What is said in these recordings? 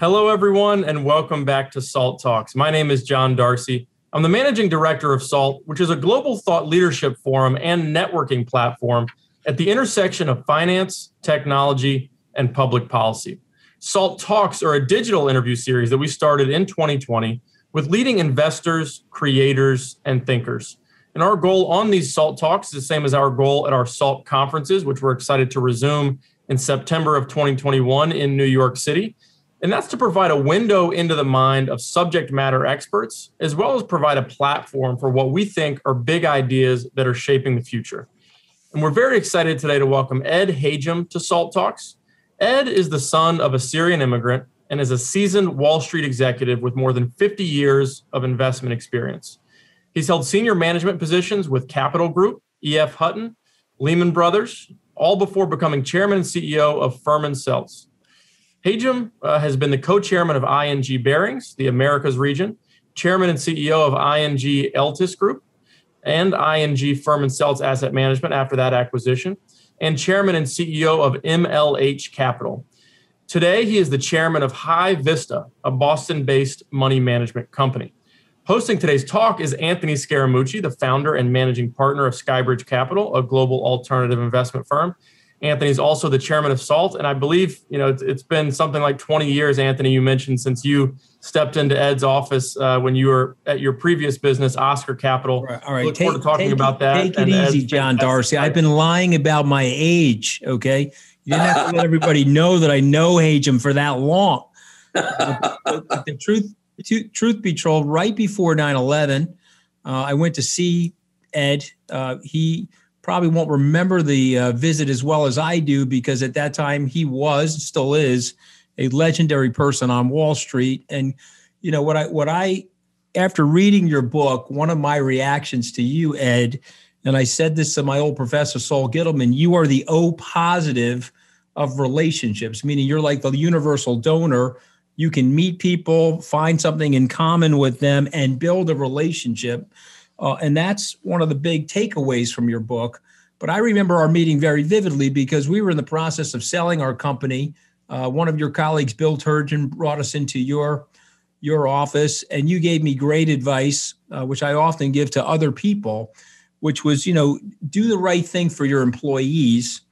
Hello, everyone, and welcome back to SALT Talks. My name is John Darcy. I'm the managing director of SALT, which is a global thought leadership forum and networking platform at the intersection of finance, technology, and public policy. SALT Talks are a digital interview series that we started in 2020 with leading investors, creators, and thinkers. And our goal on these SALT Talks is the same as our goal at our SALT conferences, which we're excited to resume in September of 2021 in New York City. And that's to provide a window into the mind of subject matter experts, as well as provide a platform for what we think are big ideas that are shaping the future. And we're very excited today to welcome Ed Hajim to SALT Talks. Ed is the son of a Syrian immigrant and is a seasoned Wall Street executive with more than 50 years of investment experience. He's held senior management positions with Capital Group, EF Hutton, Lehman Brothers, all before becoming chairman and CEO of Furman Selz. Hajim uh, has been the co-chairman of ING Barings, the Americas region, chairman and CEO of ING Eltis Group, and ING Furman Selz Asset Management after that acquisition, and chairman and CEO of MLH Capital. Today, he is the chairman of High Vista, a Boston-based money management company. Hosting today's talk is Anthony Scaramucci, the founder and managing partner of Skybridge Capital, a global alternative investment firm. Anthony's also the chairman of SALT, and I believe you know it's, it's been something like 20 years. Anthony, you mentioned since you stepped into Ed's office uh, when you were at your previous business, Oscar Capital. All right, all right. Look take, forward to talking about it, that. Take it easy, John Darcy. I've been lying about my age. Okay, you didn't have to let everybody know that I know Hajim for that long. the truth, truth be told, right before 9/11, uh, I went to see Ed. Uh, he probably won't remember the uh, visit as well as I do because at that time he was, still is, a legendary person on Wall Street. And you know what I what I after reading your book, one of my reactions to you, Ed, and I said this to my old professor Sol Gittleman, you are the O positive of relationships, meaning you're like the universal donor. You can meet people, find something in common with them, and build a relationship. Uh, and that's one of the big takeaways from your book. But I remember our meeting very vividly because we were in the process of selling our company. Uh, one of your colleagues, Bill Turgeon, brought us into your your office, and you gave me great advice, uh, which I often give to other people, which was, you know, do the right thing for your employees,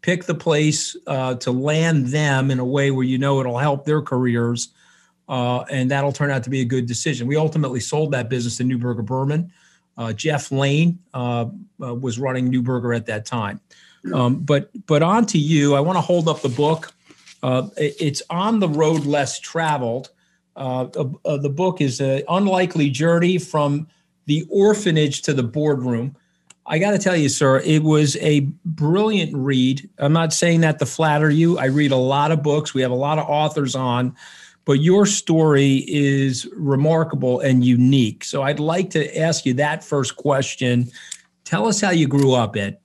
pick the place uh, to land them in a way where you know it'll help their careers, uh, and that'll turn out to be a good decision. We ultimately sold that business to Neuberger Berman. Uh, Jeff Lane uh, uh, was running Neuberger at that time. Um, but but on to you. I want to hold up the book. Uh, it's on the road less traveled. Uh, the book is an unlikely journey from the orphanage to the boardroom. I got to tell you, sir, it was a brilliant read. I'm not saying that to flatter you. I read a lot of books. We have a lot of authors on but your story is remarkable and unique. So I'd like to ask you that first question. Tell us how you grew up, Ed.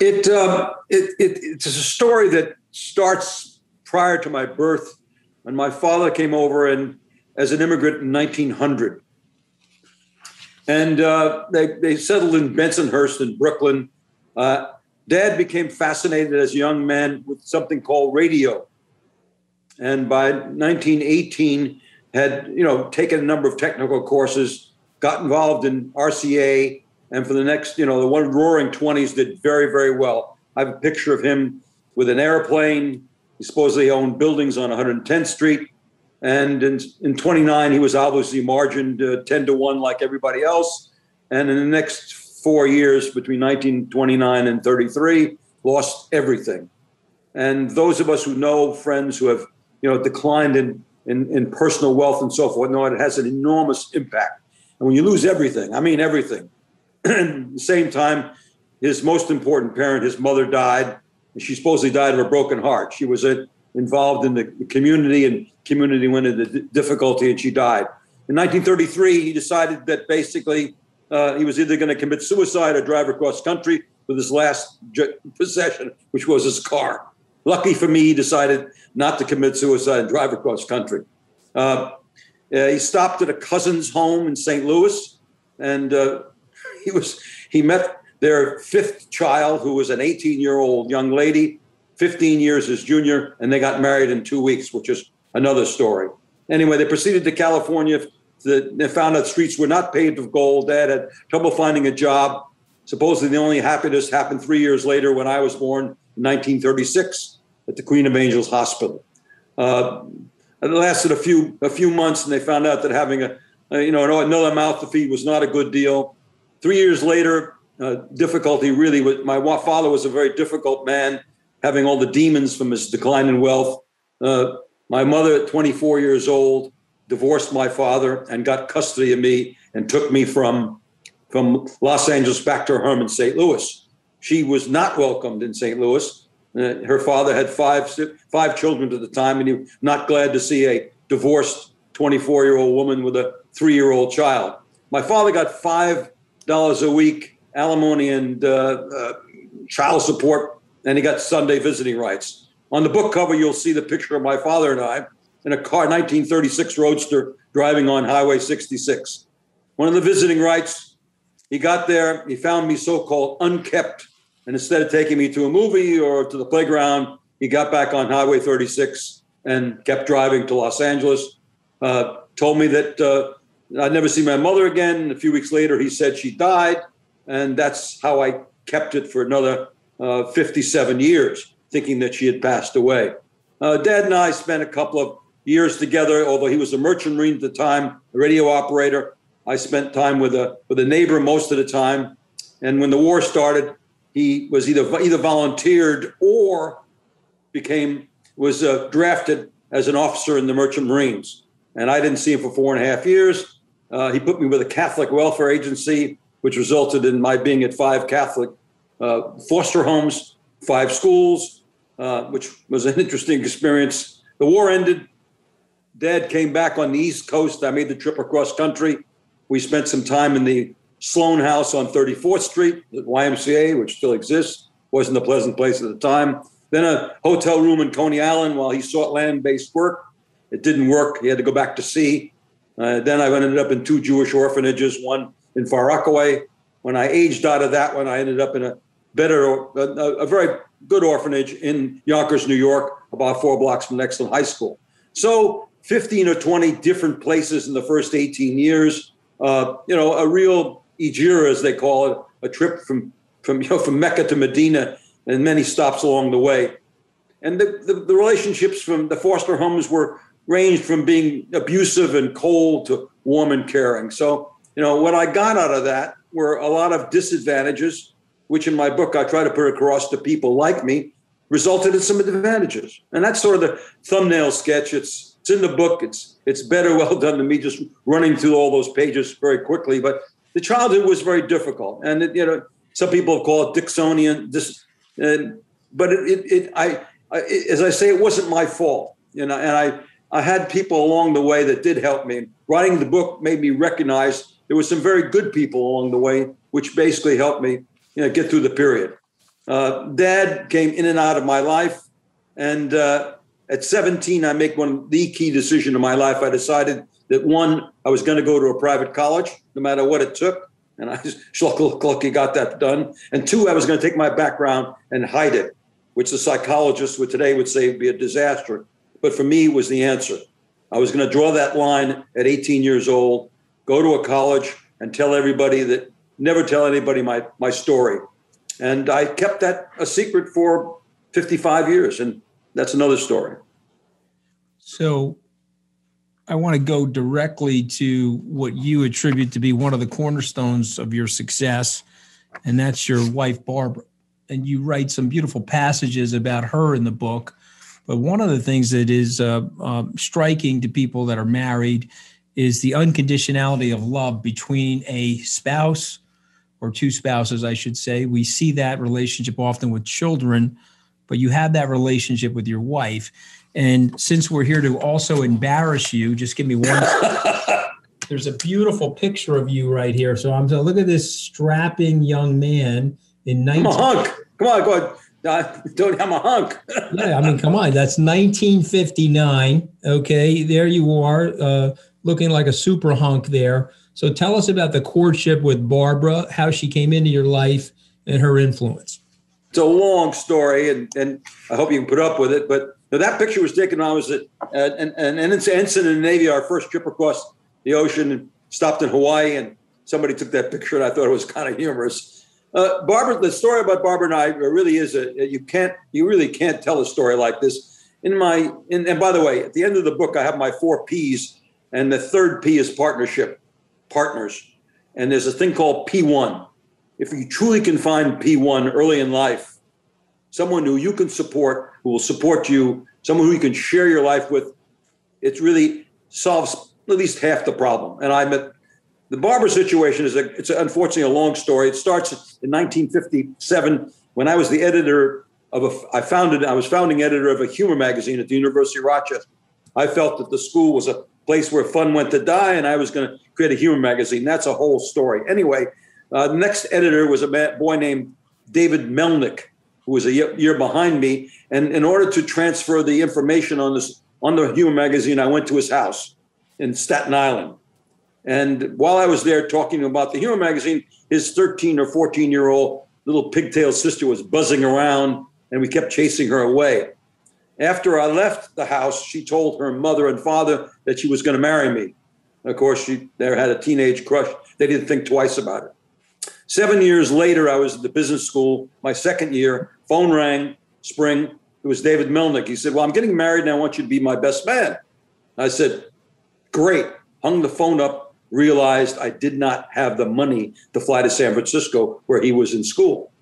It, uh, it, it, it's a story that starts prior to my birth when my father came over and as an immigrant in 1900. And uh, they, they settled in Bensonhurst in Brooklyn. Uh, Dad became fascinated as a young man with something called radio and by 1918 had you know taken a number of technical courses, got involved in RCA, and for the next you know the one roaring 20s did very very well. I have a picture of him with an airplane. He supposedly owned buildings on 110th Street, and in, in 29 he was obviously margined uh, 10 to one like everybody else. And in the next four years, between 1929 and 33, lost everything. And those of us who know friends who have you know, declined in, in, in personal wealth and so forth. No, it has an enormous impact. And when you lose everything, I mean everything, at the same time, his most important parent, his mother, died. And she supposedly died of a broken heart. She was a, uh, involved in the community, and community went into difficulty, and she died. In 1933, he decided that basically uh, he was either going to commit suicide or drive across country with his last possession, which was his car. Lucky for me, he decided not to commit suicide and drive across country. Uh, uh, he stopped at a cousin's home in St. Louis, and uh, he was he met their fifth child, who was an 18 year old young lady. 15 years his junior, and they got married in two weeks, which is another story. Anyway, they proceeded to California. They found out streets were not paved with gold. Dad had trouble finding a job. Supposedly, the only happiness happened three years later when I was born in 1936 at the Queen of Angels Hospital. Uh, it lasted a few a few months, and they found out that having a, a you know another mouth to feed was not a good deal. Three years later, uh, difficulty really was my father was a very difficult man, having all the demons from his decline in wealth. Uh, my mother, at 24 years old, divorced my father and got custody of me and took me from from Los Angeles back to her home in St. Louis. She was not welcomed in St. Louis. Uh, her father had five five children at the time, and he was not glad to see a divorced 24 year old woman with a three year old child. My father got five dollars a week alimony and uh, uh, child support, and he got Sunday visiting rights. On the book cover, you'll see the picture of my father and I in a car, 1936 Roadster, driving on Highway 66. One of the visiting rights, he got there, he found me so called unkept and instead of taking me to a movie or to the playground, he got back on Highway 36 and kept driving to Los Angeles. Uh, told me that uh, I'd never see my mother again. A few weeks later, he said she died. And that's how I kept it for another uh, 57 years, thinking that she had passed away. Uh, Dad and I spent a couple of years together, although he was a merchant marine at the time, a radio operator. I spent time with a, with a neighbor most of the time. And when the war started, he was either either volunteered or became was uh, drafted as an officer in the Merchant Marines. And I didn't see him for four and a half years. Uh, he put me with a Catholic welfare agency, which resulted in my being at five Catholic uh, foster homes, five schools, uh, which was an interesting experience. The war ended. Dad came back on the East Coast. I made the trip across country. We spent some time in the Sloane House on 34th Street at YMCA, which still exists, wasn't a pleasant place at the time. Then a hotel room in Coney Island while he sought land based work. It didn't work. He had to go back to sea. Uh, then I ended up in two Jewish orphanages, one in Far Rockaway. When I aged out of that one, I ended up in a better, a, a very good orphanage in Yonkers, New York, about four blocks from Exton High School. So 15 or 20 different places in the first 18 years. Uh, you know, a real Hijra, as they call it, a trip from from you know from Mecca to Medina, and many stops along the way. And the, the, the relationships from the foster homes were ranged from being abusive and cold to warm and caring. So, you know, what I got out of that were a lot of disadvantages, which in my book I try to put across to people like me, resulted in some advantages. And that's sort of the thumbnail sketch. It's it's in the book. It's it's better well done than me just running through all those pages very quickly. But the childhood was very difficult, and it, you know some people call it Dickensian. This, and, but it, it, it I, I, as I say, it wasn't my fault, you know, and I I had people along the way that did help me. Writing the book made me recognize there were some very good people along the way, which basically helped me, you know, get through the period. Uh, Dad came in and out of my life, and uh, at 17, I make one the key decision of my life. I decided that one, I was going to go to a private college, no matter what it took. And I lucky got that done. And two, I was going to take my background and hide it, which the psychologists would today would say would be a disaster. But for me, was the answer. I was going to draw that line at 18 years old, go to a college and tell everybody that never tell anybody my, my story. And I kept that a secret for 55 years. And that's another story. So I want to go directly to what you attribute to be one of the cornerstones of your success, and that's your wife, Barbara. And you write some beautiful passages about her in the book. But one of the things that is uh, uh, striking to people that are married is the unconditionality of love between a spouse or two spouses, I should say. We see that relationship often with children, but you have that relationship with your wife. And since we're here to also embarrass you, just give me one. There's a beautiful picture of you right here. So I'm to look at this strapping young man in 19. 19- I'm a hunk. Come on, go ahead. Uh, don't I'm a hunk. yeah, I mean, come on. That's 1959. Okay, there you are, uh, looking like a super hunk there. So tell us about the courtship with Barbara, how she came into your life, and her influence it's a long story, and, and I hope you can put up with it. But that picture was taken when I was at, an, an ensign in the Navy, our first trip across the ocean, and stopped in Hawaii, and somebody took that picture, and I thought it was kind of humorous. Uh, Barbara, the story about Barbara and I really is a you can't you really can't tell a story like this. In my in, and by the way, at the end of the book, I have my four P's, and the third P is partnership, partners, and there's a thing called P1 if you truly can find P1 early in life, someone who you can support, who will support you, someone who you can share your life with, it really solves at least half the problem. And I met the barber situation is a, it's unfortunately a long story. It starts in 1957 when I was the editor of a, I founded, I was founding editor of a humor magazine at the University of Rochester. I felt that the school was a place where fun went to die, and I was going to create a humor magazine. That's a whole story. Anyway, uh, the next editor was a boy named David Melnick, who was a year behind me. And in order to transfer the information on this on the Humor magazine, I went to his house in Staten Island. And while I was there talking about the Humor magazine, his 13 or 14 year old little pigtail sister was buzzing around, and we kept chasing her away. After I left the house, she told her mother and father that she was going to marry me. Of course, she there had a teenage crush. They didn't think twice about it. Seven years later, I was at the business school, my second year. Phone rang, spring. It was David Melnick. He said, Well, I'm getting married and I want you to be my best man. I said, Great. Hung the phone up, realized I did not have the money to fly to San Francisco where he was in school.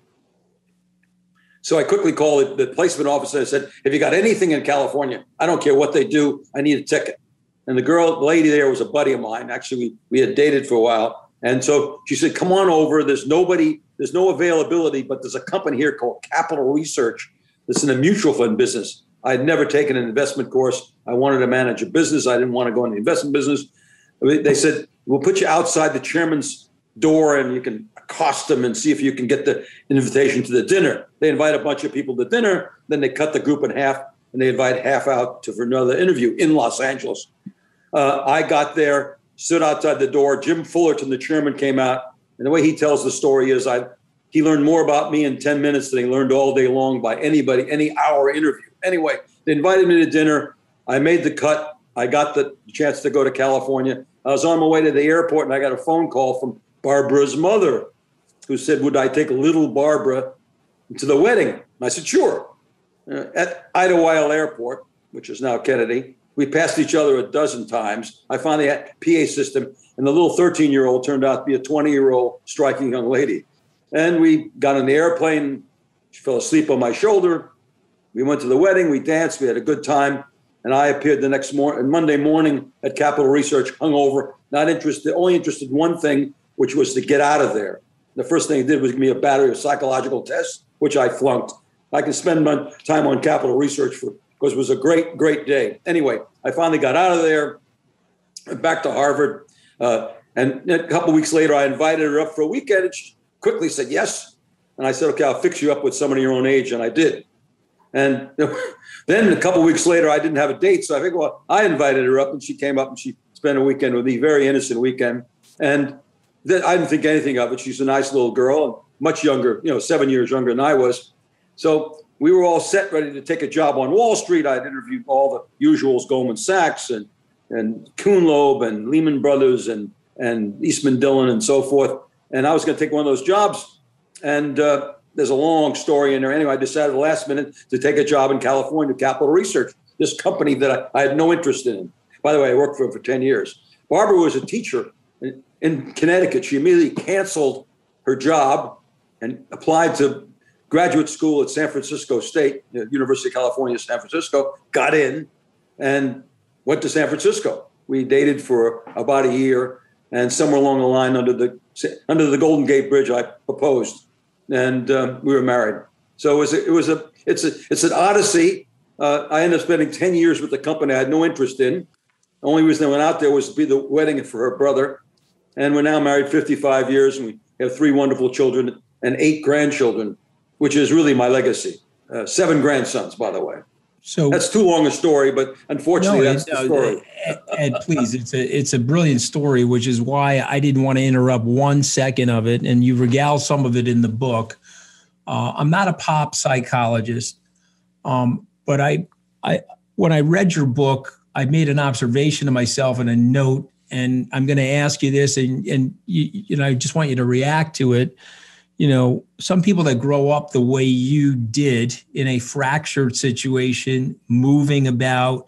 So I quickly called the placement office and I said, Have you got anything in California? I don't care what they do. I need a ticket. And the girl, the lady there was a buddy of mine. Actually, we, we had dated for a while. And so she said, come on over. There's nobody, there's no availability, but there's a company here called Capital Research that's in the mutual fund business. I had never taken an investment course. I wanted to manage a business. I didn't want to go in the investment business. They said, we'll put you outside the chairman's door and you can accost them and see if you can get the invitation to the dinner. They invite a bunch of people to dinner, then they cut the group in half and they invite half out to for another interview in Los Angeles. Uh, I got there stood outside the door. Jim Fullerton, the chairman, came out. And the way he tells the story is I he learned more about me in 10 minutes than he learned all day long by anybody, any hour interview. Anyway, they invited me to dinner. I made the cut. I got the chance to go to California. I was on my way to the airport and I got a phone call from Barbara's mother who said, Would I take little Barbara to the wedding? And I said, Sure. Uh, at Idlewild Airport, which is now Kennedy, we passed each other a dozen times. I finally had PA system, and the little 13 year old turned out to be a 20 year old striking young lady. And we got on the airplane. She fell asleep on my shoulder. We went to the wedding. We danced. We had a good time. And I appeared the next morning, Monday morning at Capital Research, hungover, not interested, only interested in one thing, which was to get out of there. The first thing he did was give me a battery of psychological tests, which I flunked. I can spend my time on Capital Research for because it was a great, great day. Anyway, I finally got out of there, back to Harvard. Uh, and a couple weeks later, I invited her up for a weekend. And she quickly said yes. And I said, okay, I'll fix you up with somebody your own age. And I did. And then a couple weeks later, I didn't have a date. So I think, well, I invited her up and she came up and she spent a weekend with me, very innocent weekend. And then I didn't think anything of it. She's a nice little girl, much younger, you know, seven years younger than I was. So we were all set, ready to take a job on Wall Street. I'd interviewed all the usuals, Goldman Sachs and and Kuhn Loeb and Lehman Brothers and and Eastman Dillon and so forth. And I was going to take one of those jobs. And uh, there's a long story in there. Anyway, I decided at the last minute to take a job in California, Capital Research, this company that I, I had no interest in. By the way, I worked for it for 10 years. Barbara was a teacher in, in Connecticut. She immediately canceled her job and applied to graduate school at San Francisco State, University of California, San Francisco, got in and went to San Francisco. We dated for about a year, and somewhere along the line, under the under the Golden Gate Bridge, I proposed, and um, we were married. So it was a, it was a it's a it's an odyssey. Uh, I ended up spending ten years with the company I had no interest in. The only reason I went out there was to be the wedding for her brother, and we're now married 55 years, and we have three wonderful children and eight grandchildren which is really my legacy. Uh, seven grandsons, by the way. So that's too long a story, but unfortunately, no, that's the story. Ed, Ed, please, it's a it's a brilliant story, which is why I didn't want to interrupt one second of it, and you regale some of it in the book. Uh, I'm not a pop psychologist, um, but I, I, when I read your book, I made an observation to myself and a note, and I'm going to ask you this, and and you, you know, I just want you to react to it. You know, some people that grow up the way you did in a fractured situation, moving about,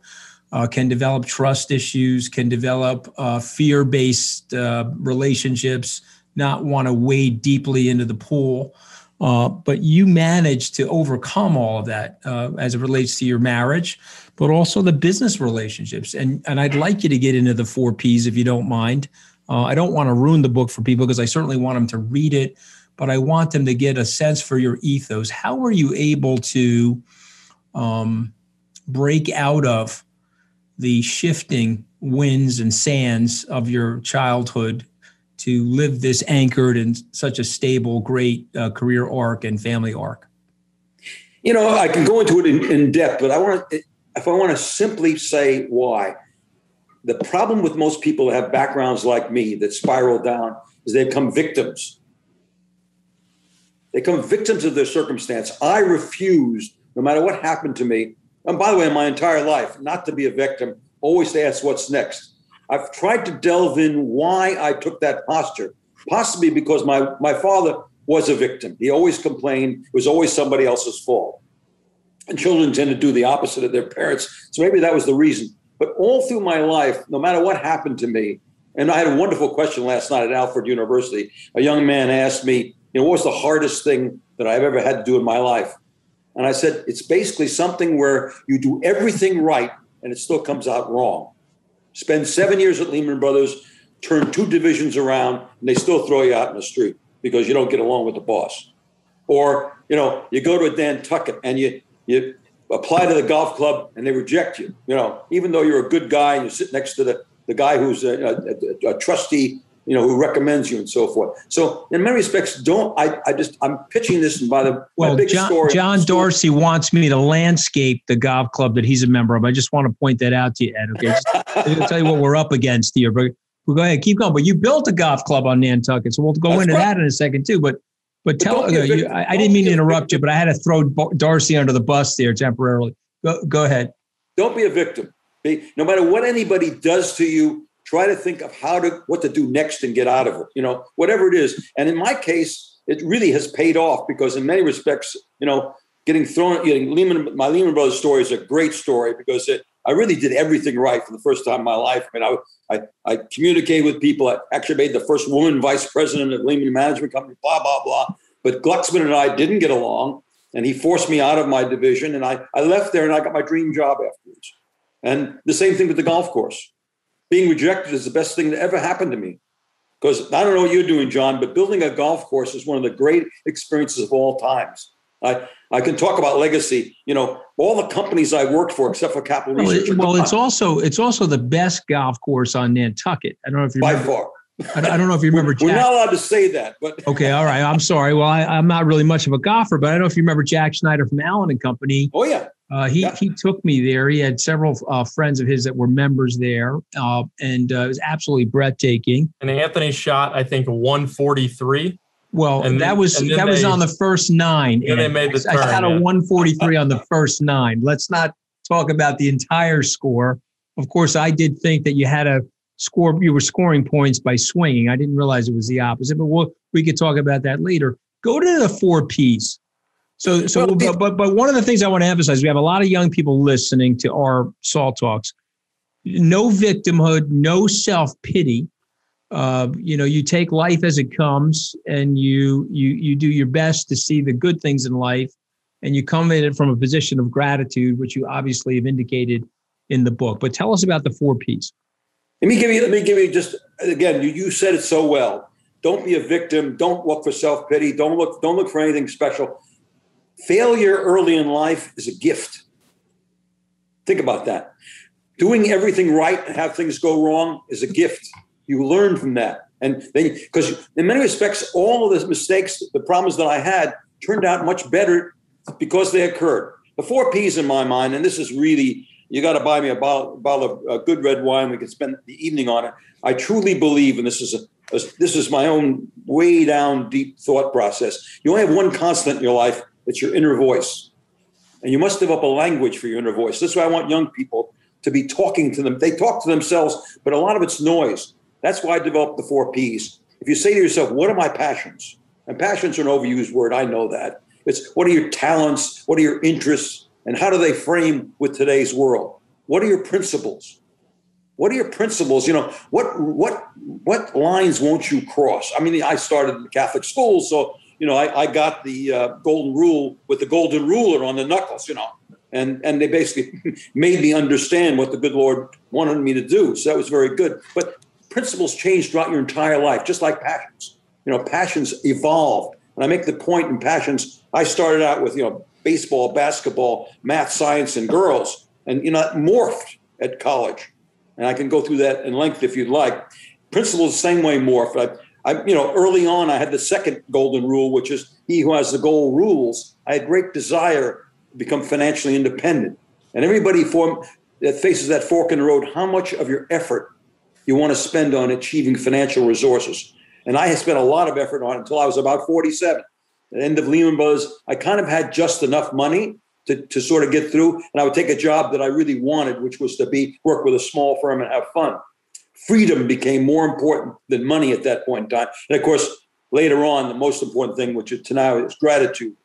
uh, can develop trust issues, can develop uh, fear based uh, relationships, not want to wade deeply into the pool. Uh, but you managed to overcome all of that uh, as it relates to your marriage, but also the business relationships. And, and I'd like you to get into the four P's if you don't mind. Uh, I don't want to ruin the book for people because I certainly want them to read it, but I want them to get a sense for your ethos. How were you able to um, break out of the shifting winds and sands of your childhood to live this anchored and such a stable, great uh, career arc and family arc? You know, I can go into it in, in depth, but I want to, if I want to simply say why, the problem with most people that have backgrounds like me that spiral down is they become victims. They come victims of their circumstance. I refused, no matter what happened to me, and by the way, in my entire life, not to be a victim, always to ask what's next. I've tried to delve in why I took that posture, possibly because my, my father was a victim. He always complained, it was always somebody else's fault. And children tend to do the opposite of their parents. So maybe that was the reason. But all through my life, no matter what happened to me, and I had a wonderful question last night at Alfred University. A young man asked me, know, what was the hardest thing that I've ever had to do in my life? And I said, it's basically something where you do everything right and it still comes out wrong. Spend seven years at Lehman Brothers, turn two divisions around, and they still throw you out in the street because you don't get along with the boss. Or, you know, you go to a Nantucket and you you apply to the golf club and they reject you. You know, even though you're a good guy and you sit next to the, the guy who's a, a, a trustee you know, who recommends you and so forth. So in many respects, don't I, I just I'm pitching this by the well, big John, story. John Darcy wants me to landscape the golf club that he's a member of. I just want to point that out to you, Ed. Okay, I'm tell you what we're up against here, but we'll go ahead, keep going. But you built a golf club on Nantucket, so we'll go That's into right. that in a second too. But but, but tell you, I, I, didn't mean to interrupt you, but I had to throw Darcy under the bus there temporarily. Go go ahead. Don't be a victim. No matter what anybody does to you, try to think of how to what to do next and get out of it you know whatever it is. And in my case it really has paid off because in many respects you know getting thrown getting lehman my lehman brothers story is a great story because it i really did everything right for the first time in my life. I mean i i, I communicated with people. I actually made the first woman vice president of lehman management company blah blah blah. But glucksman and i didn't get along and he forced me out of my division and i i left there and i got my dream job afterwards. And the same thing with the golf course being rejected is the best thing that ever happened to me. Because I don't know what you're doing, John, but building a golf course is one of the great experiences of all times. I, I can talk about legacy. You know, all the companies I worked for, except for Capital well, Research. It, well, it's also it's also the best golf course on Nantucket. I don't know if you by remember, far. I don't know if you remember. Jack. We're not allowed to say that, but okay, all right. I'm sorry. Well, I, am not really much of a golfer, but I don't know if you remember Jack Schneider from Allen and Company. Oh yeah, uh, he yeah. he took me there. He had several uh, friends of his that were members there, uh, and uh, it was absolutely breathtaking. And Anthony shot, I think, 143. Well, and that then, was that they, was on the first nine. And they made the I, turn, I shot yeah. a 143 on the first nine. Let's not talk about the entire score. Of course, I did think that you had a score. You were scoring points by swinging. I didn't realize it was the opposite, but we'll, we could talk about that later. Go to the four piece so, so, well, but, but, but one of the things I want to emphasize, we have a lot of young people listening to our Salt Talks. No victimhood, no self pity. Uh, you know, you take life as it comes, and you you you do your best to see the good things in life, and you come at it from a position of gratitude, which you obviously have indicated in the book. But tell us about the four P's. Let me give you. Let me give you just again. You, you said it so well. Don't be a victim. Don't look for self pity. Don't look. Don't look for anything special Failure early in life is a gift. Think about that. Doing everything right and have things go wrong is a gift. You learn from that. And then, because in many respects, all of the mistakes, the problems that I had turned out much better because they occurred. The four P's in my mind, and this is really, you got to buy me a bottle, bottle of uh, good red wine. We can spend the evening on it. I truly believe, and this is a this is my own way down deep thought process. You only have one constant in your life. It's your inner voice. And you must develop a language for your inner voice. This is why I want young people to be talking to them. They talk to themselves, but a lot of it's noise. That's why I developed the four P's. If you say to yourself, what are my passions? And passions are an overused word. I know that. It's what are your talents? What are your interests? And how do they frame with today's world? What are your principles? What are your principles? You know, what what what lines won't you cross? I mean, I started in Catholic school, so you know, I, I got the uh, golden rule with the golden ruler on the knuckles. You know, and and they basically made me understand what the good Lord wanted me to do. So that was very good. But principles change throughout your entire life, just like passions. You know, passions evolve. And I make the point in passions. I started out with you know baseball, basketball, math, science, and girls, and you know, morphed at college and I can go through that in length if you'd like. Principles same way morphed. I, I, you know, early on, I had the second golden rule, which is he who has the goal rules. I had great desire to become financially independent, and everybody form, that faces that fork in the road, how much of your effort you want to spend on achieving financial resources. And I had spent a lot of effort on it until I was about 47. At the end of Lehman Brothers, I kind of had just enough money to, to sort of get through. And I would take a job that I really wanted, which was to be work with a small firm and have fun. Freedom became more important than money at that point in time. And of course, later on, the most important thing, which is to now is gratitude.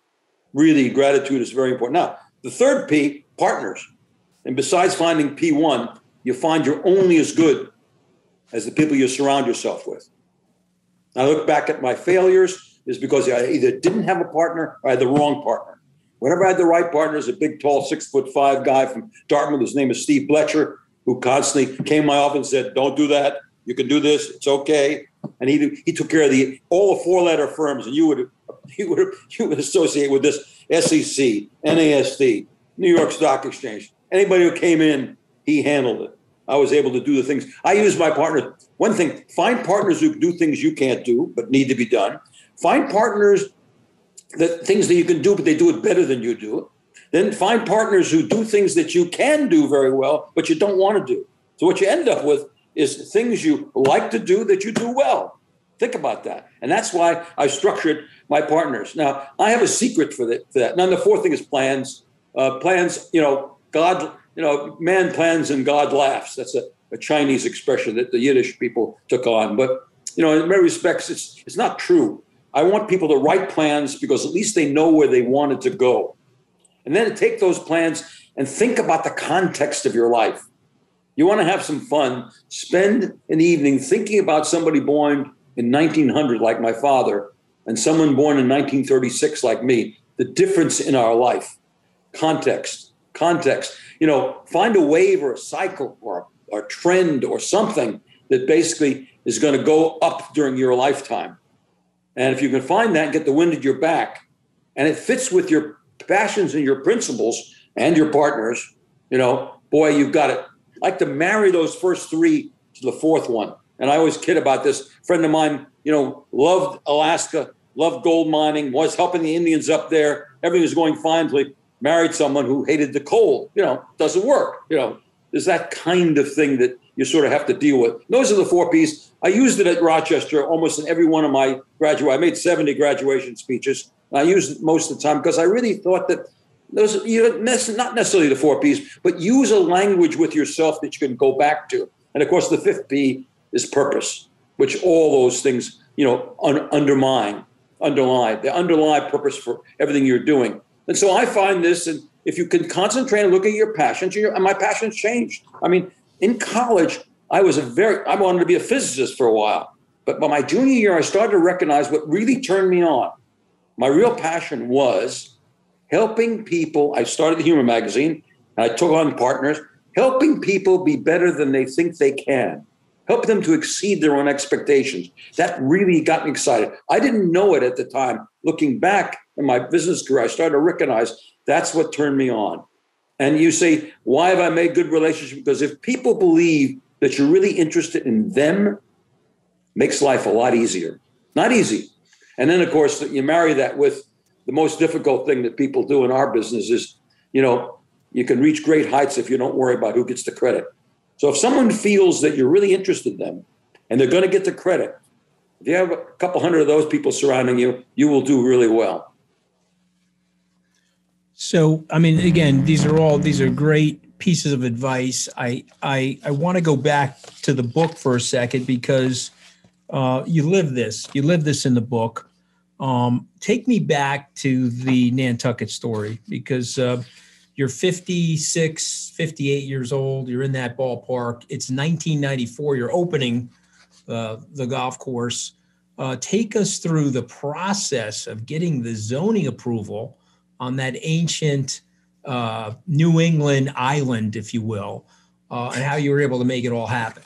Really, gratitude is very important. Now, the third P, partners. And besides finding P1, you find you're only as good as the people you surround yourself with. I look back at my failures is because I either didn't have a partner or I had the wrong partner. Whenever I had the right partner, is a big, tall, six foot five guy from Dartmouth. His name is Steve Bletcher, who constantly came my office and said, "Don't do that. You can do this. It's okay." And he he took care of the all the four letter firms, and you would you would you would associate with this SEC, NASD, New York Stock Exchange. Anybody who came in, he handled it. I was able to do the things. I use my partners. One thing: find partners who do things you can't do but need to be done. Find partners that things that you can do, but they do it better than you do. Then find partners who do things that you can do very well, but you don't want to do. So what you end up with is things you like to do that you do well. Think about that. And that's why I structured my partners. Now, I have a secret for that. For that. Now, the fourth thing is plans. Uh, plans, you know, God, you know, man plans and God laughs. That's a, a Chinese expression that the Yiddish people took on. But, you know, in many respects, it's, it's not true. I want people to write plans because at least they know where they wanted to go. And then take those plans and think about the context of your life. You want to have some fun, spend an evening thinking about somebody born in 1900 like my father and someone born in 1936 like me, the difference in our life. Context, context. You know, find a wave or a cycle or a trend or something that basically is going to go up during your lifetime. And if you can find that get the wind at your back, and it fits with your passions and your principles and your partners, you know, boy, you've got it. Like to marry those first three to the fourth one. And I always kid about this. A friend of mine, you know, loved Alaska, loved gold mining, was helping the Indians up there. Everything was going fine until he married someone who hated the cold. You know, doesn't work. You know, there's that kind of thing that you sort of have to deal with. Those are the four P's. I used it at Rochester almost in every one of my graduate. I made 70 graduation speeches. I use it most of the time because I really thought that those you not necessarily the four P's, but use a language with yourself that you can go back to. And of course, the fifth P is purpose, which all those things you know un- undermine, underlie. They underlie purpose for everything you're doing. And so I find this, and if you can concentrate and look at your passions, your, and my passions changed. I mean, in college, I was a very, I wanted to be a physicist for a while. But by my junior year, I started to recognize what really turned me on. My real passion was helping people. I started the Humor Magazine and I took on partners, helping people be better than they think they can, help them to exceed their own expectations. That really got me excited. I didn't know it at the time. Looking back in my business career, I started to recognize that's what turned me on. And you say, why have I made good relationships? Because if people believe that you're really interested in them, makes life a lot easier. Not easy. And then, of course, you marry that with the most difficult thing that people do in our business is, you know, you can reach great heights if you don't worry about who gets the credit. So if someone feels that you're really interested in them and they're going to get the credit, if you have a couple hundred of those people surrounding you, you will do really well. So, I mean, again, these are all these are great pieces of advice. I I I want to go back to the book for a second because uh, you live this. You live this in the book. Um, take me back to the Nantucket story because uh, you're 56, 58 years old. You're in that ballpark. It's 1994. You're opening uh, the golf course. Uh, take us through the process of getting the zoning approval on that ancient uh, New England island, if you will, and how you were able to make it all happen.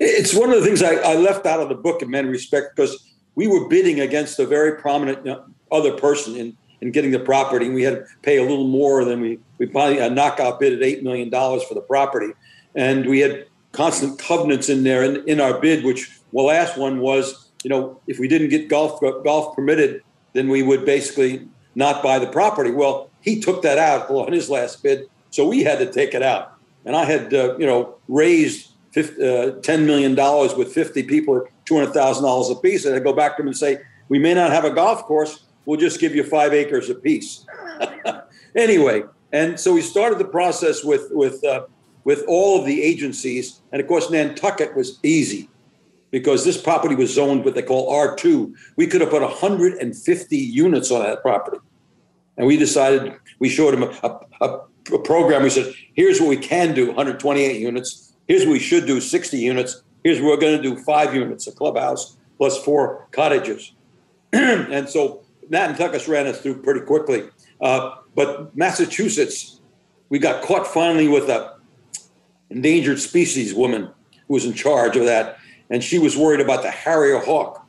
It's one of the things I, I left out of the book in many respects because we were bidding against a very prominent other person in, in getting the property. And we had to pay a little more than we, we finally a knockout bid at $8 million for the property. And we had constant covenants in there in, in our bid, which the last one was, you know, if we didn't get golf golf permitted, then we would basically not buy the property. Well, he took that out on his last bid, so we had to take it out. And I had, uh, you know, raised 50, uh, $10 million with 50 people at $200,000 a piece. And I go back to them and say, we may not have a golf course. We'll just give you five acres a piece. anyway, and so we started the process with, with, uh, with all of the agencies. And of course, Nantucket was easy because this property was zoned what they call R2. We could have put 150 units on that property. And we decided, we showed them a, a, a program. We said, here's what we can do 128 units Here's we should do 60 units. Here's we're going to do five units, a clubhouse plus four cottages. and so Nantucket ran us through pretty quickly. Uh, but Massachusetts, we got caught finally with a endangered species woman who was in charge of that. And she was worried about the Harrier hawk.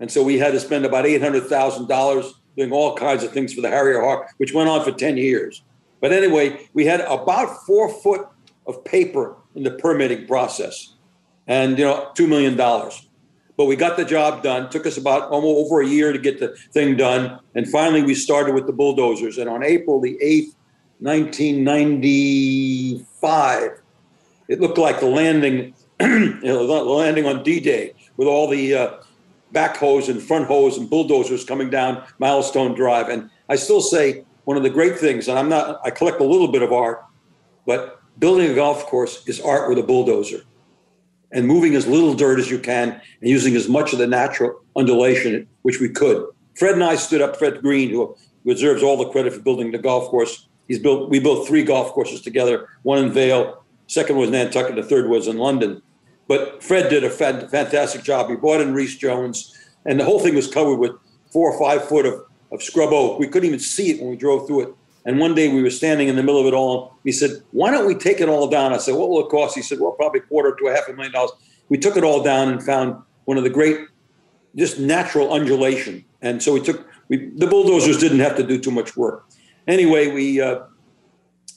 And so we had to spend about $800,000 doing all kinds of things for the Harrier hawk, which went on for 10 years. But anyway, we had about four foot of paper in the permitting process, and you know, two million dollars. But we got the job done. Took us about almost over a year to get the thing done, and finally we started with the bulldozers. And on April the eighth, nineteen ninety five, it looked like the landing, the landing on D Day with all the uh, backhoes and front hoes and bulldozers coming down Milestone Drive. And I still say one of the great things, and I'm not, I collect a little bit of art, but building a golf course is art with a bulldozer and moving as little dirt as you can and using as much of the natural undulation which we could. Fred and I stood up, Fred Green, who deserves all the credit for building the golf course. He's built, we built three golf courses together, one in Vail, second was Nantucket, the third was in London. But Fred did a fantastic job. He brought in Rees Jones, and the whole thing was covered with four or five foot of, of scrub oak. We couldn't even see it when we drove through it. And one day we were standing in the middle of it all. He said, Why don't we take it all down? I said, What will it cost? He said, Well, probably a quarter to a half a million dollars. We took it all down and found one of the great, just natural undulation. And so we took, we, the bulldozers didn't have to do too much work. Anyway, we, uh,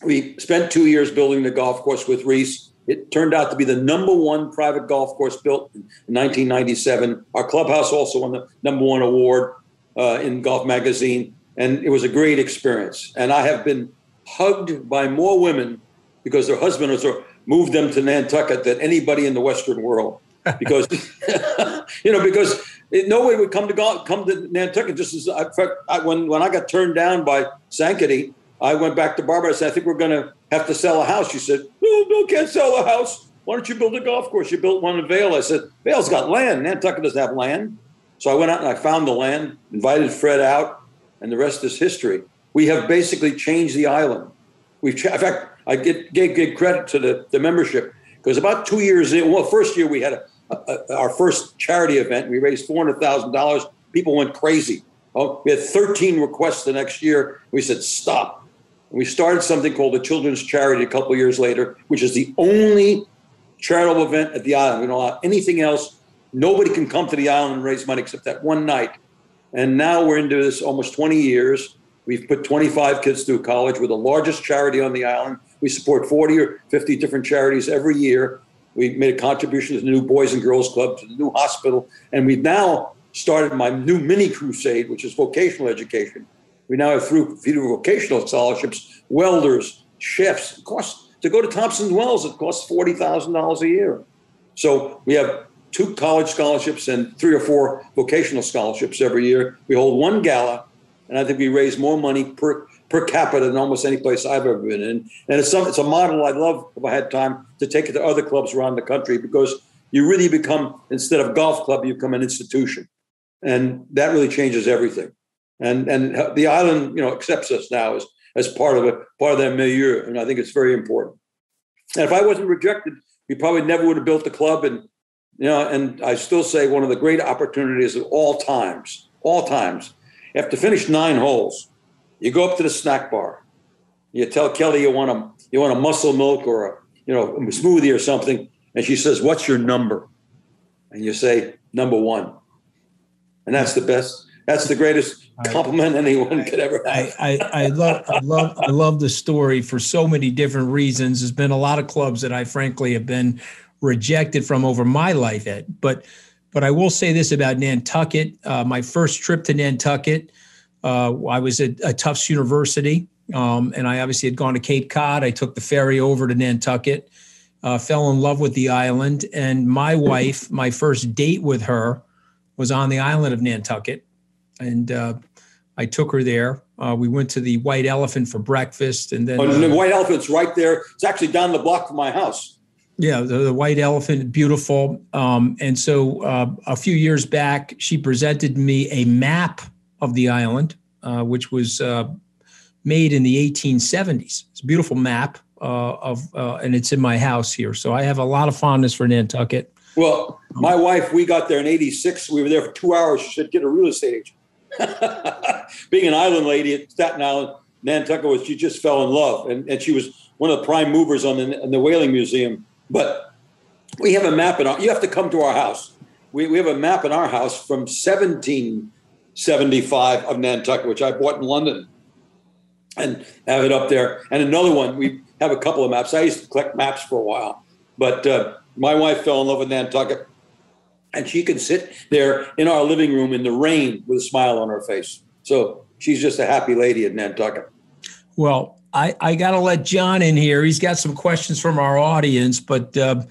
we spent two years building the golf course with Rees. It turned out to be the number one private golf course built in 1997. Our clubhouse also won the number one award uh, in Golf Magazine and it was a great experience. And I have been hugged by more women because their husbands are moved them to Nantucket than anybody in the Western world. Because you know, because it, nobody would come to go, come to Nantucket. Just as I, I, when when I got turned down by Sankaty, I went back to Barbara. and said, "I think we're going to have to sell a house." She said, "No, no, can't sell a house. Why don't you build a golf course? You built one in Vail." I said, "Vail's got land. Nantucket doesn't have land." So I went out and I found the land, invited Fred out, and the rest is history. We have basically changed the island. We've, in fact, I get, gave, credit to the, the membership because about two years in, well, first year we had a, a, our first charity event. We raised four hundred thousand dollars. People went crazy. Oh, we had thirteen requests the next year. We said stop. And we started something called the Children's Charity a couple years later, which is the only charitable event at the island. We don't allow anything else. Nobody can come to the island and raise money except that one night. And now we're into this almost 20 years. We've put 25 kids through college. We're the largest charity on the island. We support 40 or 50 different charities every year. We made a contribution to the new Boys and Girls Club, to the new hospital, and we've now started my new mini crusade, which is vocational education. We now have through, vocational scholarships, welders, chefs. It costs to go to Thompson Wells. It costs forty thousand dollars a year. So we have two college scholarships and three or four vocational scholarships every year. We hold one gala, and I think we raise more money per per capita than almost any place I've ever been in. And it's some it's a model I'd love if I had time to take it to other clubs around the country because you really become instead of golf club, you become an institution, and that really changes everything. And and the island, you know, accepts us now as as part of a part of that milieu, and I think it's very important. And if I wasn't rejected, we probably never would have built the club and you know, and I still say one of the great opportunities of all times, all times. You have to finish nine holes. You go up to the snack bar. You tell Kelly you want a you want a muscle milk or a you know a smoothie or something, and she says, "What's your number?" And you say, "Number one," and that's the best. That's the greatest compliment anyone could ever have. I, I, I love I love I love the story for so many different reasons. There's been a lot of clubs that I frankly have been rejected from over my life at. But but I will say this about Nantucket. Uh, my first trip to Nantucket, uh, I was at, at Tufts University, um, and I obviously had gone to Cape Cod. I took the ferry over to Nantucket, uh, fell in love with the island, and my wife, my first date with her, was on the island of Nantucket, and uh, I took her there. Uh, we went to the White Elephant for breakfast, and then oh, the White Elephant's right there. It's actually down the block from my house. Yeah, the, the, white elephant, beautiful. Um, and so uh, a few years back, she presented me a map of the island, uh, which was uh, made in the 1870s. It's a beautiful map uh, of, uh, and it's in my house here. So I have a lot of fondness for Nantucket. Well, my wife, we got there in '86. We were there for two hours. She said, "Get a real estate agent." Being an island lady at Staten Island, Nantucket was she just fell in love, and, and she was one of the prime movers on the, the Whaling Museum but we have a map in our, you have to come to our house. We, we have a map in our house from 1775 of Nantucket, which I bought in London and have it up there. And another one, we have a couple of maps. I used to collect maps for a while, but uh, my wife fell in love with Nantucket. And she can sit there in our living room in the rain with a smile on her face. So she's just a happy lady in Nantucket. Well, I, I got to let John in here. He's got some questions from our audience, but uh,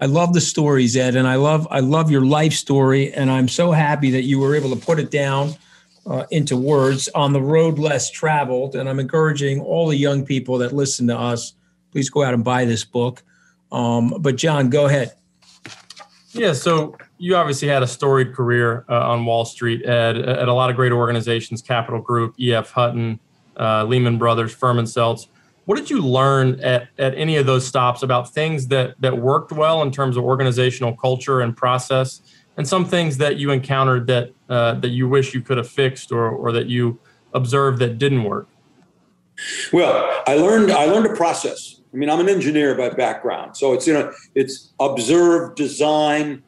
I love the stories, Ed, and I love I love your life story, and I'm so happy that you were able to put it down uh, into words on the road less traveled. And I'm encouraging all the young people that listen to us, please go out and buy this book. Um, but John, go ahead. Yeah, so you obviously had a storied career uh, on Wall Street, Ed, at a lot of great organizations, Capital Group, EF Hutton uh, Lehman Brothers, Furman Selz. What did you learn at, at any of those stops about things that, that worked well in terms of organizational culture and process, and some things that you encountered that, uh, that you wish you could have fixed or, or that you observed that didn't work? Well, I learned I learned a process. I mean, I'm an engineer by background, so it's you know it's observe, design,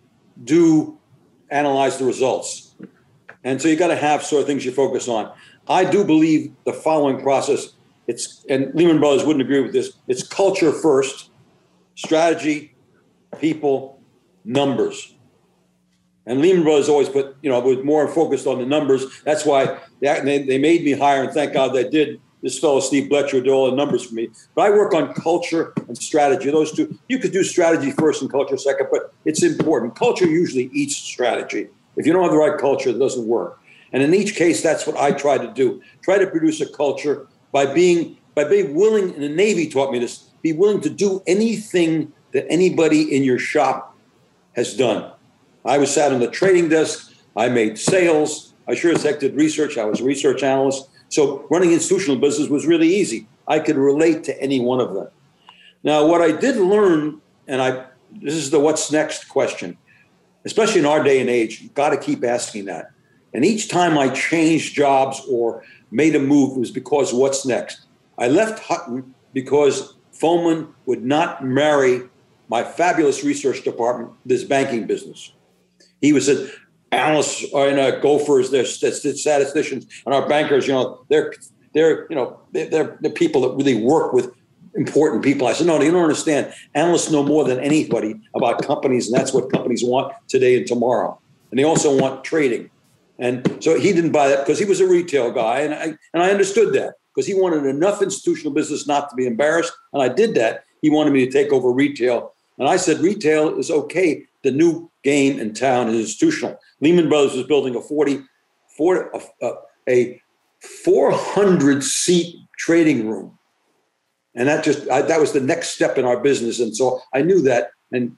do, analyze the results, and so you got to have sort of things you focus on. I do believe the following process. It's and Lehman Brothers wouldn't agree with this. It's culture first, strategy, people, numbers. And Lehman Brothers always put, you know, was more focused on the numbers. That's why they, they made me hire, and thank God they did. This fellow Steve Bletcher did all the numbers for me. But I work on culture and strategy. Those two, you could do strategy first and culture second, but it's important. Culture usually eats strategy. If you don't have the right culture, it doesn't work. And in each case, that's what I try to do. Try to produce a culture by being by being willing, and the Navy taught me this, be willing to do anything that anybody in your shop has done. I was sat on the trading desk, I made sales, I sure as heck did research, I was a research analyst. So running institutional business was really easy. I could relate to any one of them. Now, what I did learn, and I this is the what's next question, especially in our day and age, you've got to keep asking that. And each time I changed jobs or made a move, it was because what's next? I left Hutton because Fomon would not marry my fabulous research department, this banking business. He was an analyst and uh, gophers, they're statisticians, and our bankers, you know, they're they're you know they're, they're the people that really work with important people. I said, no, you don't understand. Analysts know more than anybody about companies, and that's what companies want today and tomorrow. And they also want trading. And so he didn't buy that because he was a retail guy. And I, and I understood that because he wanted enough institutional business not to be embarrassed. And I did that. He wanted me to take over retail. And I said, retail is okay, the new game in town is institutional. Lehman Brothers was building a 40, 40 a, a 400 seat trading room. And that just, I, that was the next step in our business. And so I knew that. And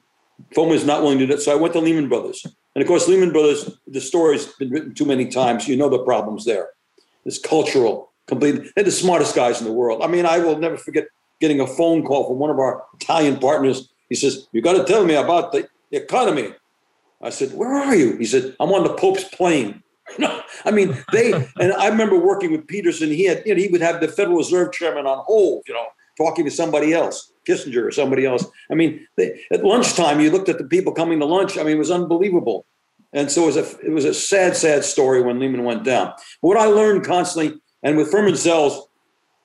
Fomon is not willing to do that. So I went to Lehman Brothers. And of course, Lehman Brothers, the story's been written too many times. You know the problems there. It's cultural, complete. They're the smartest guys in the world. I mean, I will never forget getting a phone call from one of our Italian partners. He says, You got to tell me about the economy. I said, Where are you? He said, I'm on the Pope's plane. No, I mean, they, and I remember working with Peterson. He had, you know, he would have the Federal Reserve chairman on hold, you know, talking to somebody else, Kissinger or somebody else. I mean, they, at lunchtime, you looked at the people coming to lunch. I mean, it was unbelievable. And so it was a, it was a sad, sad story when Lehman went down. But what I learned constantly, and with Furman Selz,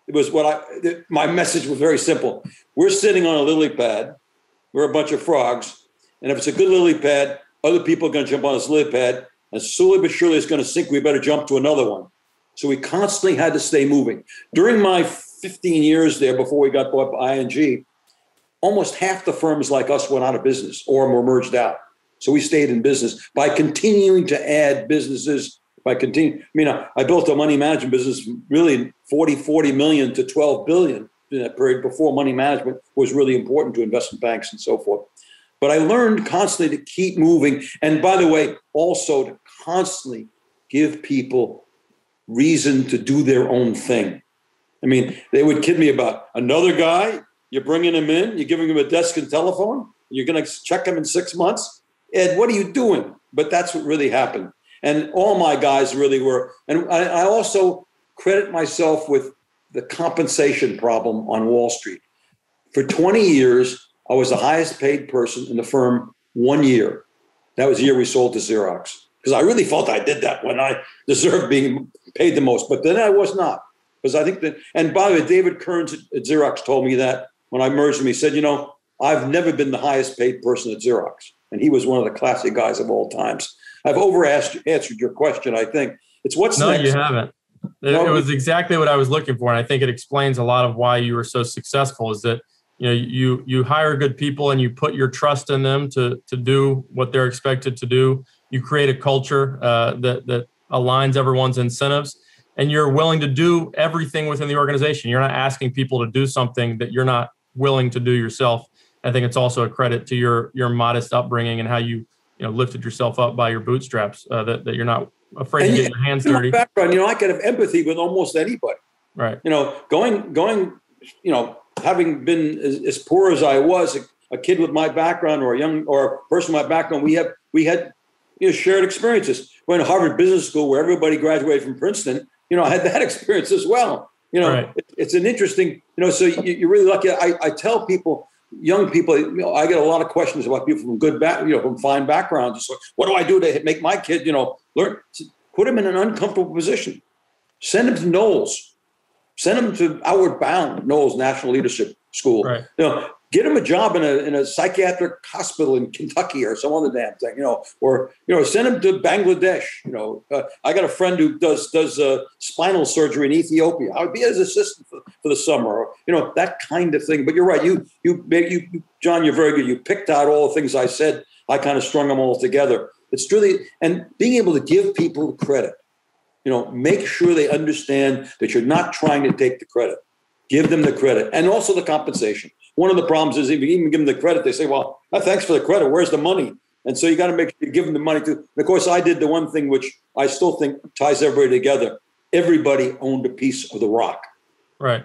it was what I, my message was very simple. We're sitting on a lily pad. We're a bunch of frogs. And if it's a good lily pad, other people are going to jump on this lily pad and slowly but surely it's going to sink. We better jump to another one. So we constantly had to stay moving. During my 15 years there before we got bought by ING, almost half the firms like us went out of business or were merged out. So we stayed in business by continuing to add businesses. By continuing, I mean, I, built a money management business really 40, 40 million to 12 billion in that period before money management was really important to investment banks and so forth. But I learned constantly to keep moving. And by the way, also to constantly give people reason to do their own thing. I mean, they would kid me about another guy, you're bringing him in, you're giving him a desk and telephone, you're going to check him in six months. Ed, what are you doing? But that's what really happened. And all my guys really were. And I, I also credit myself with the compensation problem on Wall Street. For 20 years, I was the highest paid person in the firm one year. That was the year we sold to Xerox because I really felt I did that when I deserved being paid the most. But then I was not because I think that. And by the way, David Kearns at Xerox told me that when I merged him, he said, "You know, I've never been the highest paid person at Xerox," and he was one of the classic guys of all times. I've over answered your question. I think it's what's no, next. you haven't. It, no, it was exactly what I was looking for, and I think it explains a lot of why you were so successful. Is that you know you you hire good people and you put your trust in them to to do what they're expected to do you create a culture uh, that that aligns everyone's incentives and you're willing to do everything within the organization you're not asking people to do something that you're not willing to do yourself i think it's also a credit to your your modest upbringing and how you you know lifted yourself up by your bootstraps uh, that, that you're not afraid and to get your hands dirty background you know i could have empathy with almost anybody right you know going going you know having been as, as poor as I was, a, a, kid with my background or a young or a person with my background, we have we had you know shared experiences. Went to Harvard Business School where everybody graduated from Princeton. You know, I had that experience as well. You know, right. it, it's an interesting. You know, so you, are really lucky. I, I tell people young people, you know, I get a lot of questions about people from good back, you know, from fine backgrounds. So what do I do to make my kid, you know, learn? Put him in an uncomfortable position. Send him to NOLS. Send them to Outward Bound, NOLS National Leadership School. Right. You know, get him a job in a, in a psychiatric hospital in Kentucky or some other damn thing, you know, or, you know, send him to Bangladesh. You know, uh, I got a friend who does, does uh, spinal surgery in Ethiopia. I would be his assistant for, for the summer, or, you know, that kind of thing. But you're right. You, you, make you, John, you're very good. You picked out all the things I said. I kind of strung them all together. It's really, and being able to give people credit you know, make sure they understand that you're not trying to take the credit. Give them the credit and also the compensation. One of the problems is if you even give them the credit, they say, well, oh, thanks for the credit. Where's the money? And so you got to make sure you give them the money too. And of course, I did the one thing which I still think ties everybody together. Everybody owned a piece of the rock. Right.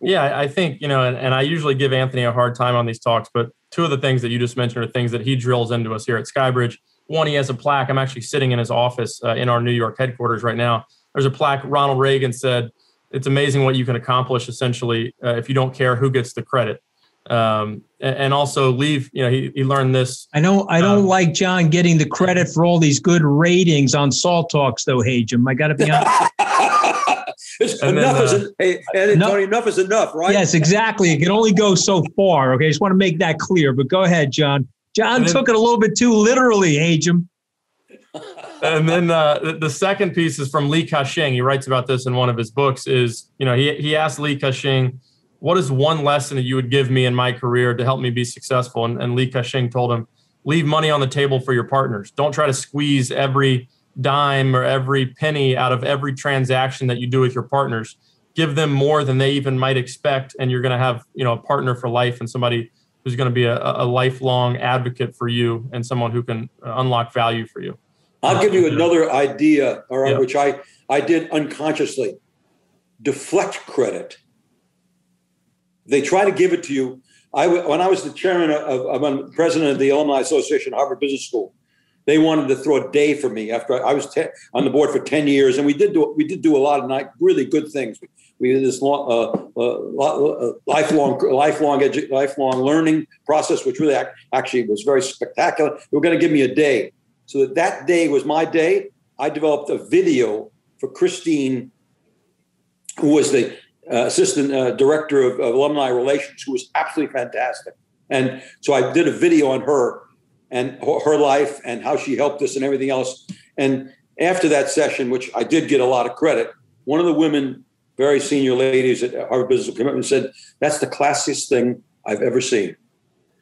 Yeah, I think, you know, and, and I usually give Anthony a hard time on these talks, but two of the things that you just mentioned are things that he drills into us here at Skybridge one, he has a plaque. I'm actually sitting in his office uh, in our New York headquarters right now. There's a plaque. Ronald Reagan said, "It's amazing what you can accomplish, essentially, uh, if you don't care who gets the credit." Um, and, and, also leave. You know, he, he learned this. I know. I don't um, like John getting the credit for all these good ratings on Salt Talks, though. Hajim, I got to be honest. enough then, uh, is hey, enough, Tony, enough is enough, right? Yes, exactly. It can only go so far. Okay, I just want to make that clear. But go ahead, John. John then, took it a little bit too literally, Hajim. and then uh, the, the second piece is from Li Ka-shing. He writes about this in one of his books. Is you know he he asked Li Ka-shing, "What is one lesson that you would give me in my career to help me be successful?" And, and Li Ka-shing told him, leave money on the table for your partners. Don't try to squeeze every dime or every penny out of every transaction that you do with your partners. Give them more than they even might expect, and you're going to have you know a partner for life and somebody who's going to be a, a lifelong advocate for you and someone who can uh, unlock value for you. I'll give you another idea, all right, yeah. which I I did unconsciously. Deflect credit. They try to give it to you. I when I was the chairman of, of, president of the Alumni Association, Harvard Business School they wanted to throw a day for me after I, was te- on the board for 10 years. And we did do, we did do a lot of night, really good things. We did this long, uh, uh, uh lifelong, lifelong, edu- lifelong learning process, which really ac- actually was very spectacular. They were going to give me a day. So that, that day was my day. I developed a video for Christine, who was the uh, assistant uh, director of, of alumni relations, who was absolutely fantastic. And so I did a video on her and her life and how she helped us and everything else. And after that session, which I did get a lot of credit, one of the women, very senior ladies at Harvard Business Commitment, said, That's the classiest thing I've ever seen.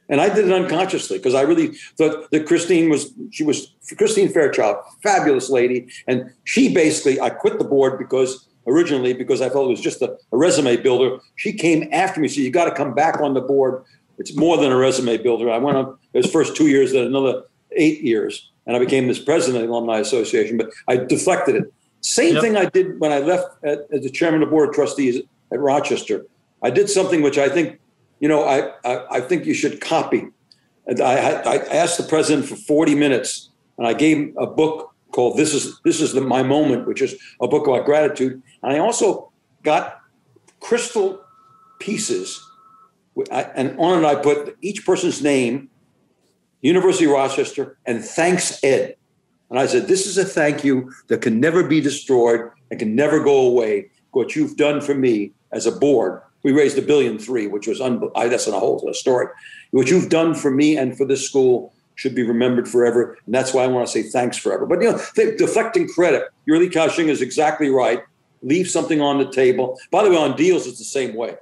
And I did it unconsciously because I really thought that Christine was, she was Christine Fairchild, fabulous lady. And she basically, I quit the board because originally, because I thought it was just a, a resume builder. She came after me, so you got to come back on the board it's more than a resume builder. I went on those first two years, then another eight years, and I became this president of the Alumni Association. But I deflected it. Same yep. thing I did when I left at, as the chairman of the board of trustees at Rochester. I did something which I think, you know, I I, I think you should copy. And I, I asked the president for 40 minutes, and I gave him a book called "This Is This Is the, My Moment," which is a book about gratitude. And I also got crystal pieces and on it I put each person's name, University of Rochester, and thanks Ed. And I said, this is a thank you that can never be destroyed and can never go away. What you've done for me as a board. We raised a billion three, which was un- that's not a whole story. What you've done for me and for this school should be remembered forever, and that's why I want to say thanks forever. But you know, deflecting credit, your Li Ka-shing is exactly right. Leave something on the table. By the way, on deals, it's the same way.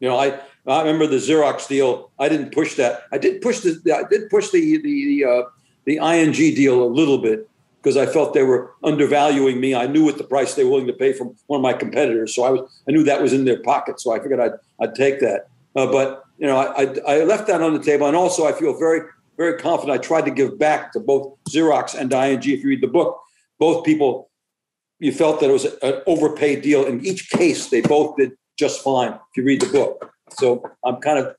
You know, I I remember the Xerox deal. I didn't push that. I did push the. I did push the the the, uh, the ING deal a little bit because I felt they were undervaluing me. I knew what the price they were willing to pay from one of my competitors, so I was I knew that was in their pocket. So I figured I'd I'd take that. Uh, but you know, I, I I left that on the table, and also I feel very very confident. I tried to give back to both Xerox and ING. If you read the book, both people, you felt that it was an overpaid deal. In each case, they both did just fine. If you read the book. So I'm kind of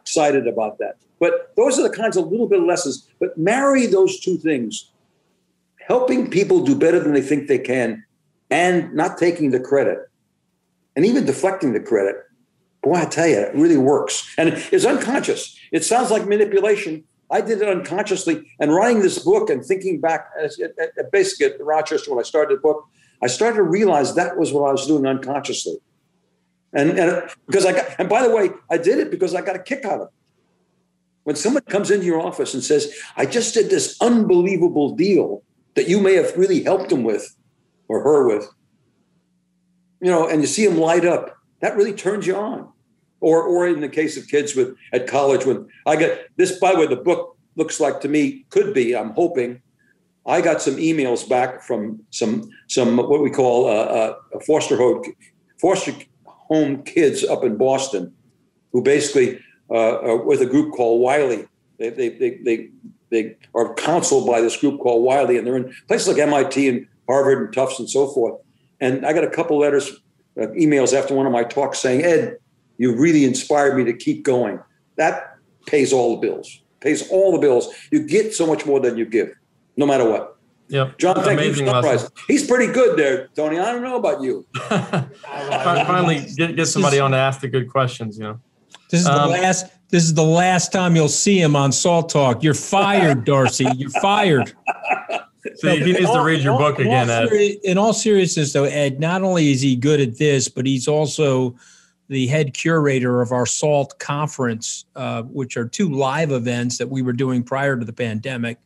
excited about that. But those are the kinds of little bit of lessons. But marry those two things helping people do better than they think they can and not taking the credit and even deflecting the credit. Boy, I tell you, it really works. And it's unconscious. It sounds like manipulation. I did it unconsciously. And writing this book and thinking back, uh, uh, basically at Rochester when I started the book, I started to realize that was what I was doing unconsciously. And, and because I got, and by the way, I did it because I got a kick out of it. When someone comes into your office and says, I just did this unbelievable deal that you may have really helped him with or her with, you know, and you see him light up, that really turns you on. Or, or in the case of kids with at college, when I got this, by the way, the book looks like to me could be, I'm hoping, I got some emails back from some some what we call uh, uh, foster home foster home kids up in Boston who basically uh, are with a group called Wily. They, they, they, they, they are counseled by this group called Wily, and they're in places like MIT and Harvard and Tufts and so forth. And I got a couple letters, uh, emails after one of my talks saying, Ed, you really inspired me to keep going. That pays all the bills, pays all the bills. You get so much more than you give, no matter what. Yep. John, thank Amazing you. He's pretty good there, Tony. I don't know about you. Finally, get, get somebody on to ask the good questions. You know. This is um, the last. This is the last time you'll see him on Salt Talk. You're fired, Darcy. You're fired. So he needs to read your book again, Ed. In all seriousness, though, Ed, not only is he good at this, but he's also the head curator of our SALT conference, uh, which are two live events that we were doing prior to the pandemic.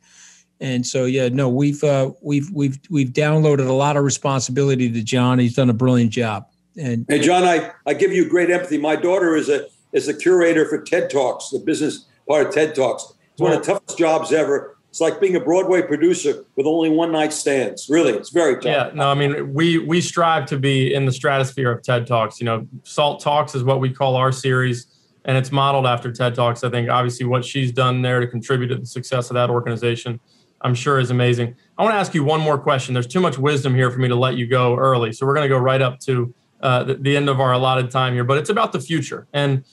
And so, yeah, no, we've uh, we've we've we've downloaded a lot of responsibility to John. He's done a brilliant job. And hey, John, I, I give you great empathy. My daughter is a is a curator for TED Talks, the business part of TED Talks. It's one of the toughest jobs ever. It's like being a Broadway producer with only one night stands. Really, it's very tough. Yeah, no, I mean, we we strive to be in the stratosphere of TED Talks. You know, Salt Talks is what we call our series, and it's modeled after TED Talks. I think obviously what she's done there to contribute to the success of that organization, I'm sure is amazing. I want to ask you one more question. There's too much wisdom here for me to let you go early, so we're going to go right up to uh, the, the, end of our allotted time here. But it's about the future, and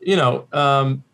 you know. Um,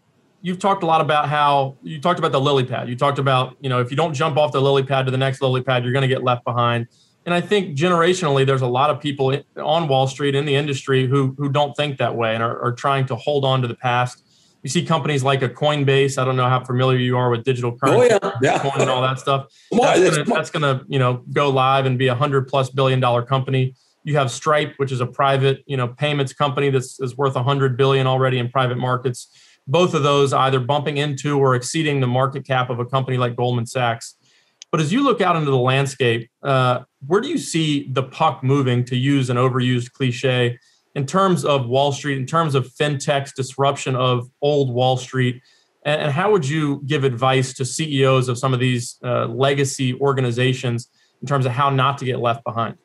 you've talked a lot about how you talked about the lily pad. You talked about, you know, if you don't jump off the lily pad to the next lily pad, you're going to get left behind. And I think generationally, there's a lot of people on Wall Street in the industry who who don't think that way and are, are trying to hold on to the past. You see companies like a Coinbase. I don't know how familiar you are with digital currency, oh, yeah. Yeah. And all that stuff. That's going to, you know, go live and be a hundred plus billion dollar company. You have Stripe, which is a private, you know, payments company that's is worth a hundred billion already in private markets both of those either bumping into or exceeding the market cap of a company like Goldman Sachs. But as you look out into the landscape, uh, where do you see the puck moving, to use an overused cliche, in terms of Wall Street, in terms of fintech's disruption of old Wall Street? And, how would you give advice to CEOs of some of these uh, legacy organizations in terms of how not to get left behind?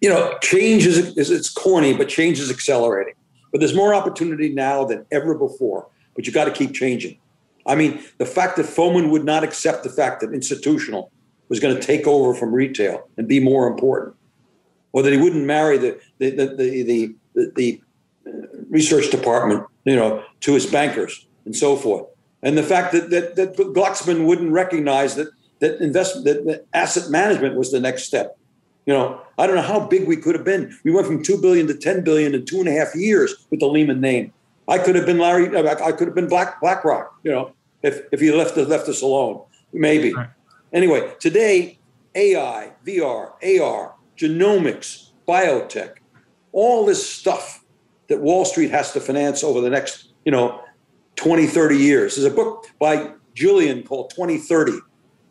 You know, change is, is it's corny, but change is accelerating. But there's more opportunity now than ever before. But you got to keep changing. I mean, the fact that Fomon would not accept the fact that institutional was going to take over from retail and be more important, or that he wouldn't marry the the the the, the, the research department, you know, to his bankers and so forth, and the fact that that, that Glucksman wouldn't recognize that that investment that, that asset management was the next step. You know, I don't know how big we could have been. We went from two billion to ten billion in two and a half years with the Lehman name. I could have been Larry. I could have been Black BlackRock. You know, if if he left left us alone, maybe. Right. Anyway, today AI, VR, AR, genomics, biotech, all this stuff that Wall Street has to finance over the next, you know, 20, 30 years. There's a book by Julian called 2030,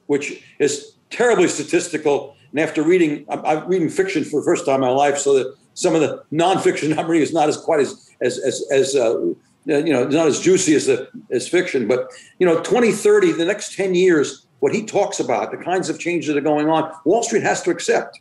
which is terribly statistical and after reading, I'm, I'm, reading fiction for the first time in my life, so that some of the nonfiction I'm reading is not as quite as as as, as uh, you know, not as juicy as the as fiction. But you know, 2030, the next 10 years, what he talks about, the kinds of changes that are going on, Wall Street has to accept.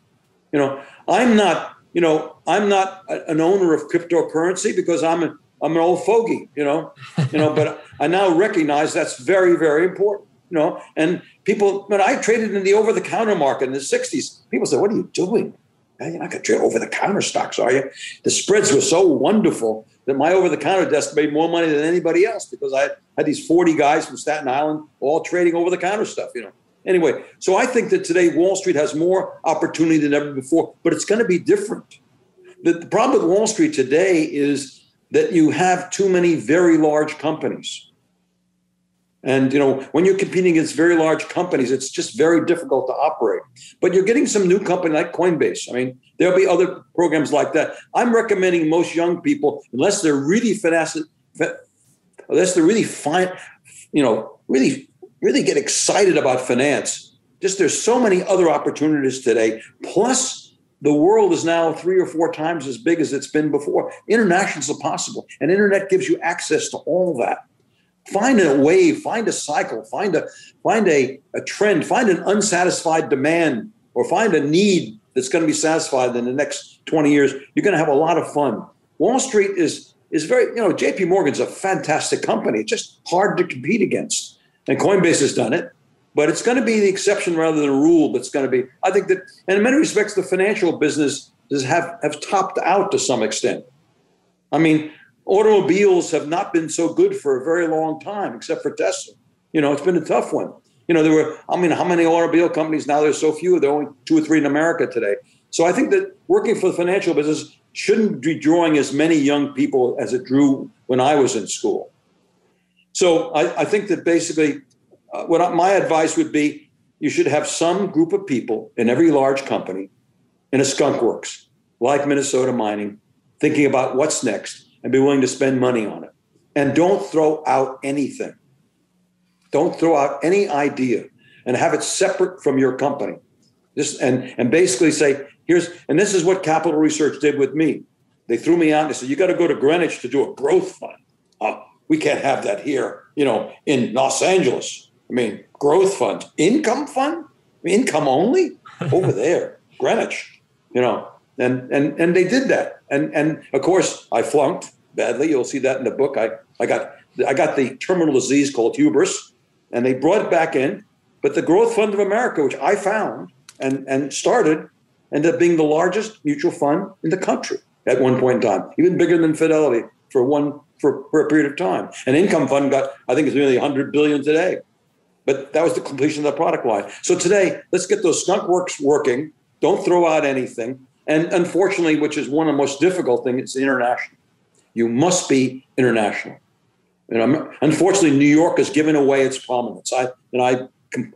You know, I'm not, you know, I'm not a, an owner of cryptocurrency because I'm a, I'm an old fogey, you know, you know, but I now recognize that's very, very important you know, and people, when I traded in the over the counter market in the 60s, people said, What are you doing? You're not going to trade over the counter stocks, are you? The spreads were so wonderful that my over the counter desk made more money than anybody else because I had these 40 guys from Staten Island all trading over the counter stuff, you know. Anyway, so I think that today Wall Street has more opportunity than ever before, but it's going to be different. The, the problem with Wall Street today is that you have too many very large companies and you know, when you're competing against very large companies, it's just very difficult to operate. But you're getting some new company like Coinbase. I mean, there'll be other programs like that. I'm recommending most young people, unless they're really finesse, unless they're really fine, you know, really, really get excited about finance. Just there's so many other opportunities today. Plus, the world is now three or four times as big as it's been before. International is possible, and internet gives you access to all that find a wave, find a cycle, find a find a, a trend, find an unsatisfied demand, or find a need that's going to be satisfied in the next 20 years. You're going to have a lot of fun. Wall Street is is very, you know, JP Morgan's a fantastic company. It's just hard to compete against. And Coinbase has done it. But it's going to be the exception rather than a rule that's going to be, I think that, and in many respects, the financial business have, have topped out to some extent. I mean, automobiles have not been so good for a very long time, except for Tesla. You know, it's been a tough one. You know, there were, I mean, how many automobile companies now? There's so few. There are only two or three in America today. So I think that working for the financial business shouldn't be drawing as many young people as it drew when I was in school. So I, I think that basically, uh, what I, my advice would be, you should have some group of people in every large company in a skunk works, like Minnesota Mining, thinking about what's next and be willing to spend money on it. And don't throw out anything. Don't throw out any idea and have it separate from your company. Just and and basically say, here's and this is what capital research did with me. They threw me out and they said, you got to go to Greenwich to do a growth fund. Oh, we can't have that here, you know, in Los Angeles. I mean, growth fund, income fund, income only over there, Greenwich, you know, and and and they did that, and and of course I flunked badly. You'll see that in the book. I I got I got the terminal disease called hubris, and they brought it back in. But the Growth Fund of America, which I found and and started, ended up being the largest mutual fund in the country at one point in time, even bigger than Fidelity for one for, for a period of time. An income fund got, I think it's nearly 100 billion today. But that was the completion of the product line. So today, let's get those skunk works working. Don't throw out anything. And unfortunately, which is one of the most difficult things, it's international. You must be international. And unfortunately, New York has given away its prominence. I and I,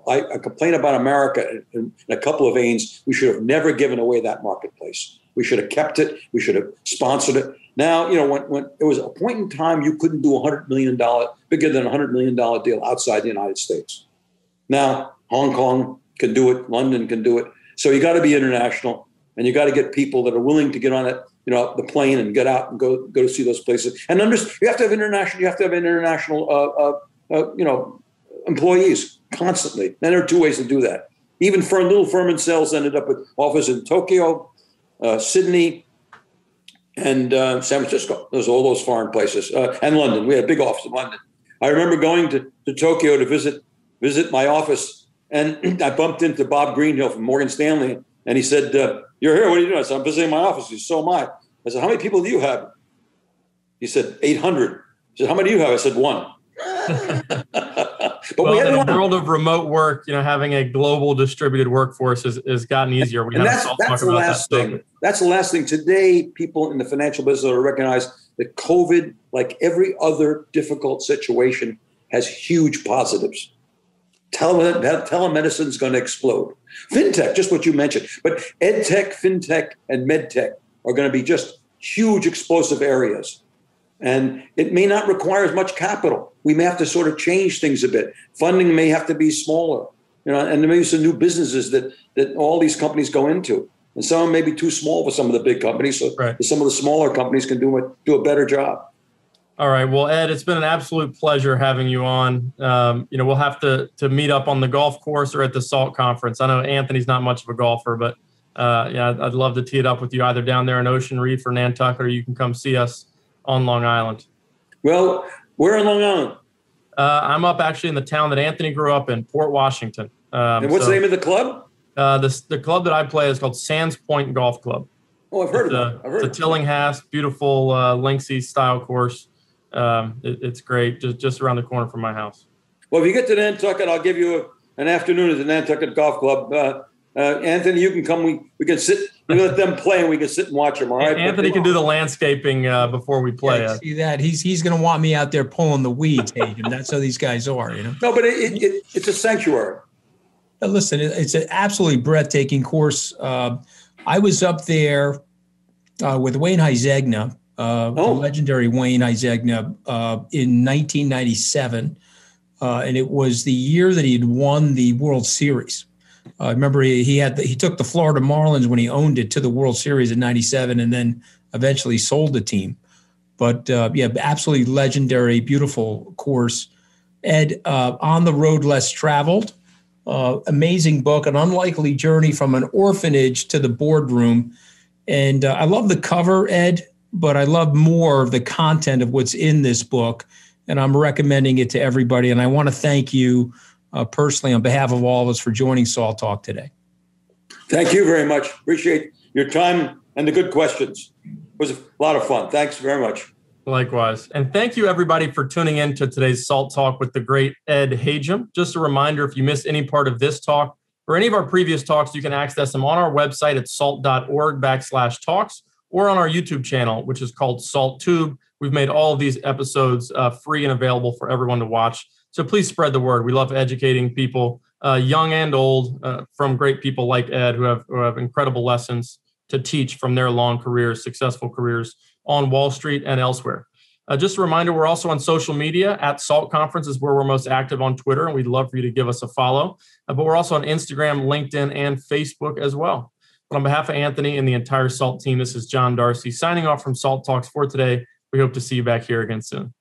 I, I complain about America in, in a couple of veins. We should have never given away that marketplace. We should have kept it. We should have sponsored it. Now, you know, when, when there was a point in time you couldn't do a hundred million dollar bigger than a hundred million dollar deal outside the United States. Now, Hong Kong can do it, London can do it. So you got to be international, and you got to get people that are willing to get on it, you know, the plane and get out and go go to see those places. And under, you have to have international. You have to have international, uh, uh, uh, you know, employees constantly. And there are two ways to do that. Even little Furman Selz ended up with offices in Tokyo, uh, Sydney, and uh, San Francisco. Those all those foreign places, uh, and London. We had a big office in London. I remember going to, to Tokyo to visit visit my office, and I bumped into Bob Greenhill from Morgan Stanley, and he said, "You're here. What are you doing?" I said, "I'm visiting my office." He said, "So am I." I said, "How many people do you have?" He said, 800. He said, "How many do you have?" I said, "One." but well, we in a world of remote work, you know, having a global distributed workforce has, has gotten easier. We and that's, that's the last that thing. That's the last thing. Today, people in the financial business are recognize that COVID, like every other difficult situation, has huge positives. Tele- telemedicine is going to explode. FinTech, just what you mentioned, but EdTech, FinTech, and MedTech are going to be just huge explosive areas. And it may not require as much capital. We may have to sort of change things a bit. Funding may have to be smaller. You know, and there may be some new businesses that that all these companies go into. And some may be too small for some of the big companies. So right. some of the smaller companies can do a, do a better job. All right. Well, Ed, it's been an absolute pleasure having you on. Um, you know, we'll have to to meet up on the golf course or at the SALT conference. I know Anthony's not much of a golfer, but uh, yeah, I'd, I'd love to tee it up with you either down there in Ocean Reef or Nantucket, or you can come see us on Long Island? Well, where in Long Island? Uh, I'm up actually in the town that Anthony grew up in, Port Washington. Um, and what's so, the name of the club? Uh, the, the club that I play is called Sands Point Golf Club. Oh, I've heard it's of it. I've heard it's a Tillinghast, beautiful uh, linksy style course. Um, it, it's great, just just around the corner from my house. Well, if you get to Nantucket, I'll give you a, an afternoon at the Nantucket Golf Club. Uh, uh, Anthony, you can come. We we can sit. We let them play, and we can sit and watch them. All right. Anthony can do the landscaping uh, before we play. Yeah, see that he's he's going to want me out there pulling the weeds. Hayden. That's how these guys are, you know. No, but it, it, it's a sanctuary. listen, it's an absolutely breathtaking course. Uh, I was up there uh, with Wayne Huizenga, uh, oh. the legendary Wayne Huizenga, uh, in 1997, and it was the year that he had won the World Series. I remember he, he had the, he took the Florida Marlins when he owned it to the World Series in '97, and then eventually sold the team. But uh, yeah, absolutely legendary, beautiful course. Ed, uh, on the road less traveled, uh, amazing book, an unlikely journey from an orphanage to the boardroom. And uh, I love the cover, Ed, but I love more of the content of what's in this book. And I'm recommending it to everybody. And I want to thank you uh, personally on behalf of all of us for joining Salt Talk today. Thank you very much. Appreciate your time and the good questions. It was a lot of fun. Thanks very much. Likewise. And thank you, everybody, for tuning in to today's Salt Talk with the great Ed Hajim. Just a reminder if you missed any part of this talk or any of our previous talks, you can access them on our website at salt.org backslash talks or on our YouTube channel, which is called Salt Tube. We've made all of these episodes uh, free and available for everyone to watch. So please spread the word. We love educating people, uh, young and old, uh, from great people like Ed, who have, who have incredible lessons to teach from their long careers, successful careers on Wall Street and elsewhere. Uh, just a reminder, we're also on social media at SALT Conference is where we're most active on Twitter, and we'd love for you to give us a follow. Uh, but we're also on Instagram, LinkedIn, and Facebook as well. On behalf of Anthony and the entire SALT team, this is John Darcy signing off from SALT Talks for today. We hope to see you back here again soon.